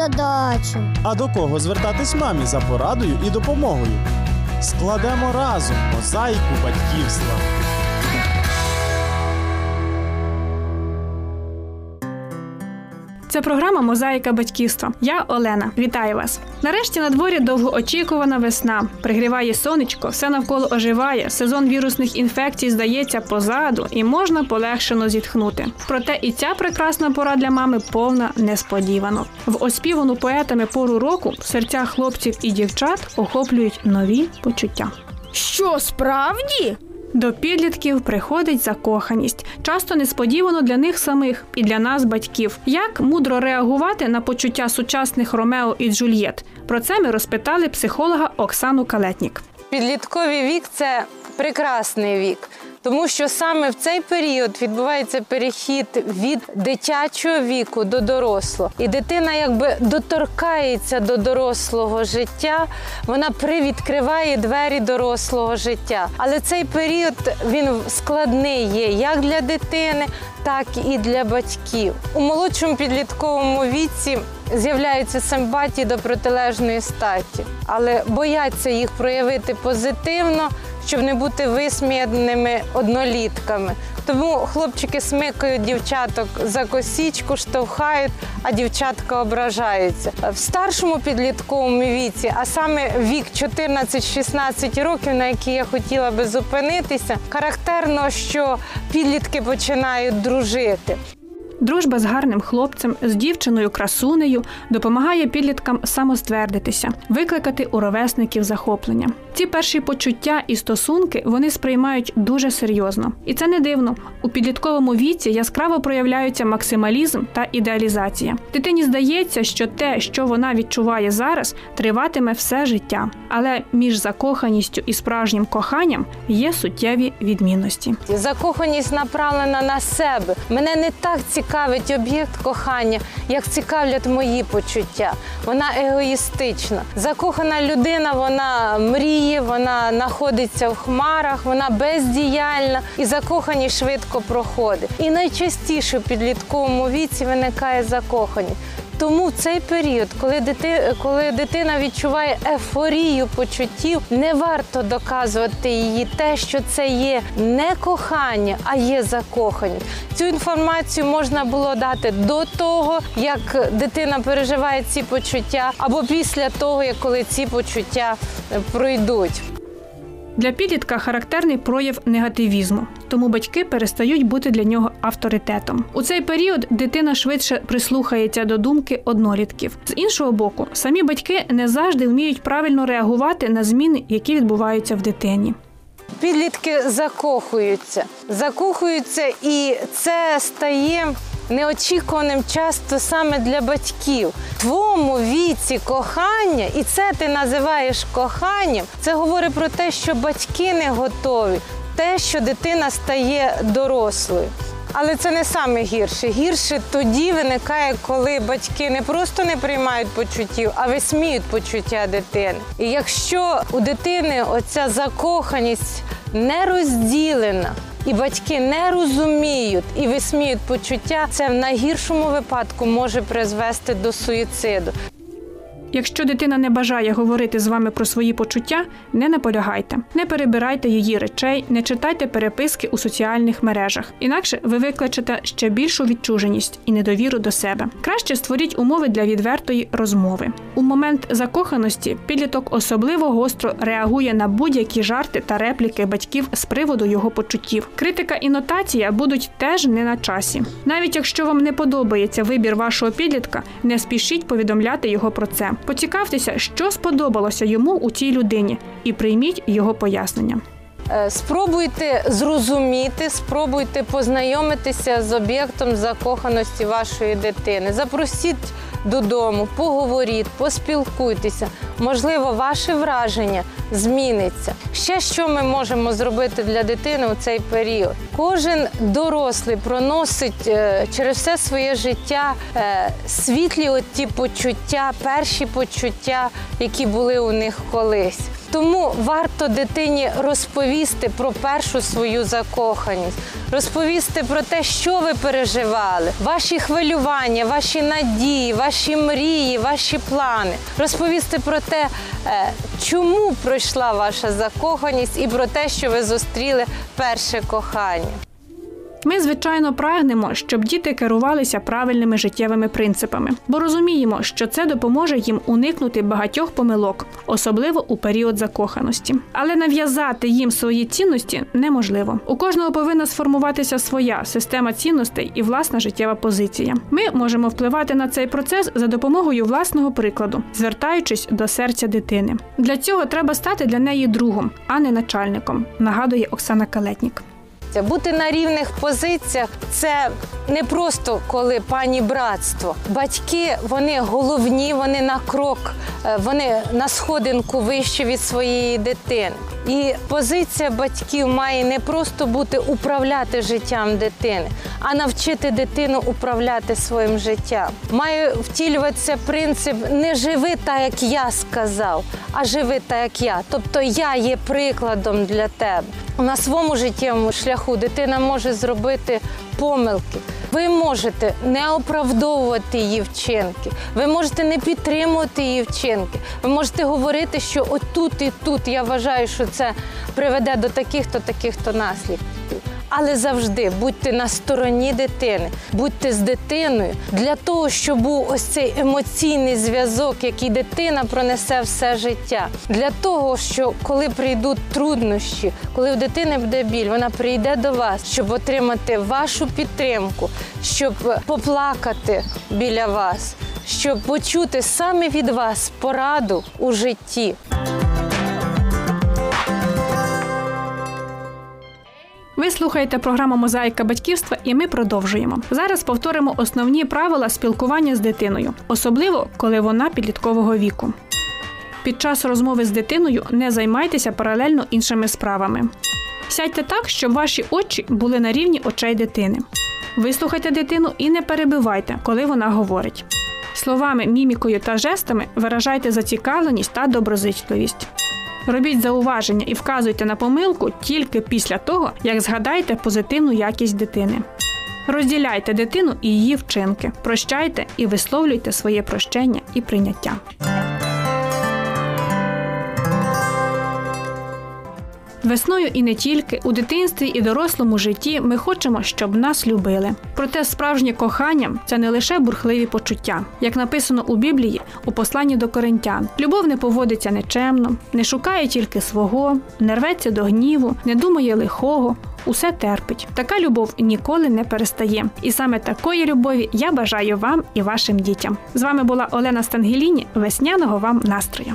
глядачам. А до кого звертатись мамі за порадою і допомогою? Складемо разом мозаїку батьківства. Це програма Мозаїка батьківства. Я Олена. Вітаю вас. Нарешті на дворі довгоочікувана весна. Пригріває сонечко, все навколо оживає. Сезон вірусних інфекцій здається позаду, і можна полегшено зітхнути. Проте і ця прекрасна пора для мами повна несподіванок. В оспівану поетами пору року серця хлопців і дівчат охоплюють нові почуття. Що, справді? До підлітків приходить закоханість, часто несподівано для них самих і для нас, батьків. Як мудро реагувати на почуття сучасних Ромео і Джульєт? Про це ми розпитали психолога Оксану Калетнік. Підлітковий вік це прекрасний вік, тому що саме в цей період відбувається перехід від дитячого віку до дорослого. І дитина якби доторкається до дорослого життя, вона привідкриває двері дорослого життя. Але цей період він складний є як для дитини, так і для батьків. У молодшому підлітковому віці з'являються симпатії до протилежної статі, але бояться їх проявити позитивно, щоб не бути висміяними однолітками. Тому хлопчики смикають дівчаток за косічку, штовхають, а дівчатка ображаються. В старшому підлітковому віці, а саме вік 14-16 років, на який я хотіла би зупинитися, характерно, що підлітки починають дружити. Дружба з гарним хлопцем, з дівчиною красунею допомагає підліткам самоствердитися, викликати у ровесників захоплення. Ці перші почуття і стосунки вони сприймають дуже серйозно, і це не дивно. У підлітковому віці яскраво проявляються максималізм та ідеалізація. Дитині здається, що те, що вона відчуває зараз, триватиме все життя. Але між закоханістю і справжнім коханням є суттєві відмінності. Закоханість направлена на себе. Мене не так цікавить об'єкт кохання, як цікавлять мої почуття. Вона егоїстична. Закохана людина, вона мріє, вона знаходиться в хмарах, вона бездіяльна і закохані швидко проходить. І найчастіше в підлітковому віці виникає закоханість. Тому цей період, коли дити, коли дитина відчуває ефорію почуттів, не варто доказувати її те, що це є не кохання, а є закоханість. Цю інформацію можна було дати до того, як дитина переживає ці почуття, або після того, як коли ці почуття пройдуть. Для підлітка характерний прояв негативізму, тому батьки перестають бути для нього авторитетом. У цей період дитина швидше прислухається до думки однолітків. З іншого боку, самі батьки не завжди вміють правильно реагувати на зміни, які відбуваються в дитині. Підлітки закохуються, закохуються, і це стає неочікуваним часто саме для батьків. Твоєму віці кохання, і це ти називаєш коханням. Це говорить про те, що батьки не готові, те, що дитина стає дорослою. Але це не саме гірше. Гірше тоді виникає, коли батьки не просто не приймають почуттів, а висміють почуття дитини. І якщо у дитини оця закоханість не розділена, і батьки не розуміють і висміють почуття, це в найгіршому випадку може призвести до суїциду. Якщо дитина не бажає говорити з вами про свої почуття, не наполягайте, не перебирайте її речей, не читайте переписки у соціальних мережах. Інакше ви викличете ще більшу відчуженість і недовіру до себе. Краще створіть умови для відвертої розмови. У момент закоханості підліток особливо гостро реагує на будь-які жарти та репліки батьків з приводу його почуттів. Критика і нотація будуть теж не на часі. Навіть якщо вам не подобається вибір вашого підлітка, не спішіть повідомляти його про це. Поцікавтеся, що сподобалося йому у цій людині, і прийміть його пояснення. Е, Спробуйте зрозуміти, спробуйте познайомитися з об'єктом закоханості вашої дитини. Запросіть додому, поговоріть, поспілкуйтеся. Можливо, ваше враження зміниться. Ще що ми можемо зробити для дитини у цей період? Кожен дорослий проносить е, через все своє життя е, світлі от ті почуття, перші почуття, які були у них колись. Тому варто дитині розповісти про першу свою закоханість, розповісти про те, що ви переживали, ваші хвилювання, ваші надії, ваші мрії, ваші плани. Розповісти про те, е, чому пройшла ваша закоханість, і про те, що ви зустріли перше кохання. Ми, звичайно, прагнемо, щоб діти керувалися правильними життєвими принципами, бо розуміємо, що це допоможе їм уникнути багатьох помилок, особливо у період закоханості. Але нав'язати їм свої цінності неможливо. У кожного повинна сформуватися своя система цінностей і власна життєва позиція. Ми можемо впливати на цей процес за допомогою власного прикладу, звертаючись до серця дитини. Для цього треба стати для неї другом, а не начальником, нагадує Оксана Калетнік. Це Бути на рівних позиціях це не просто коли пані братство. Батьки вони головні, вони на крок, е, вони на сходинку вище від своєї дитини. І позиція батьків має не просто бути управляти життям дитини, а навчити дитину управляти своїм життям. Має втілюватися принцип не живи так, як я сказав, а живи так, як я. Тобто я є прикладом для тебе. На своєму життєвому шляху дитина може зробити помилки. Ви можете не оправдовувати її вчинки, ви можете не підтримувати її вчинки. Ви можете говорити, що отут і тут я вважаю, що це приведе до таких-то таких-то наслідків. Але завжди будьте на стороні дитини, будьте з дитиною для того, щоб був ось цей емоційний зв'язок, який дитина пронесе все життя. Для того, що коли прийдуть труднощі, коли в дитини буде біль, вона прийде до вас, щоб отримати вашу підтримку, щоб поплакати біля вас, щоб почути саме від вас пораду у житті. Ви слухаєте програму Мозаїка батьківства, і ми продовжуємо. Зараз повторимо основні правила спілкування з дитиною, особливо коли вона підліткового віку. Під час розмови з дитиною не займайтеся паралельно іншими справами. Сядьте так, щоб ваші очі були на рівні очей дитини. Вислухайте дитину і не перебивайте, коли вона говорить. Словами, мімікою та жестами виражайте зацікавленість та доброзичливість. Робіть зауваження і вказуйте на помилку тільки після того, як згадаєте позитивну якість дитини. Розділяйте дитину і її вчинки, прощайте і висловлюйте своє прощення і прийняття. Весною і не тільки у дитинстві і дорослому житті ми хочемо, щоб нас любили. Проте справжнє кохання це не лише бурхливі почуття, як написано у Біблії у посланні до коринтян. Любов не поводиться нечемно, не шукає тільки свого, не рветься до гніву, не думає лихого. Усе терпить. Така любов ніколи не перестає. І саме такої любові я бажаю вам і вашим дітям. З вами була Олена Стангеліні. Весняного вам настрою.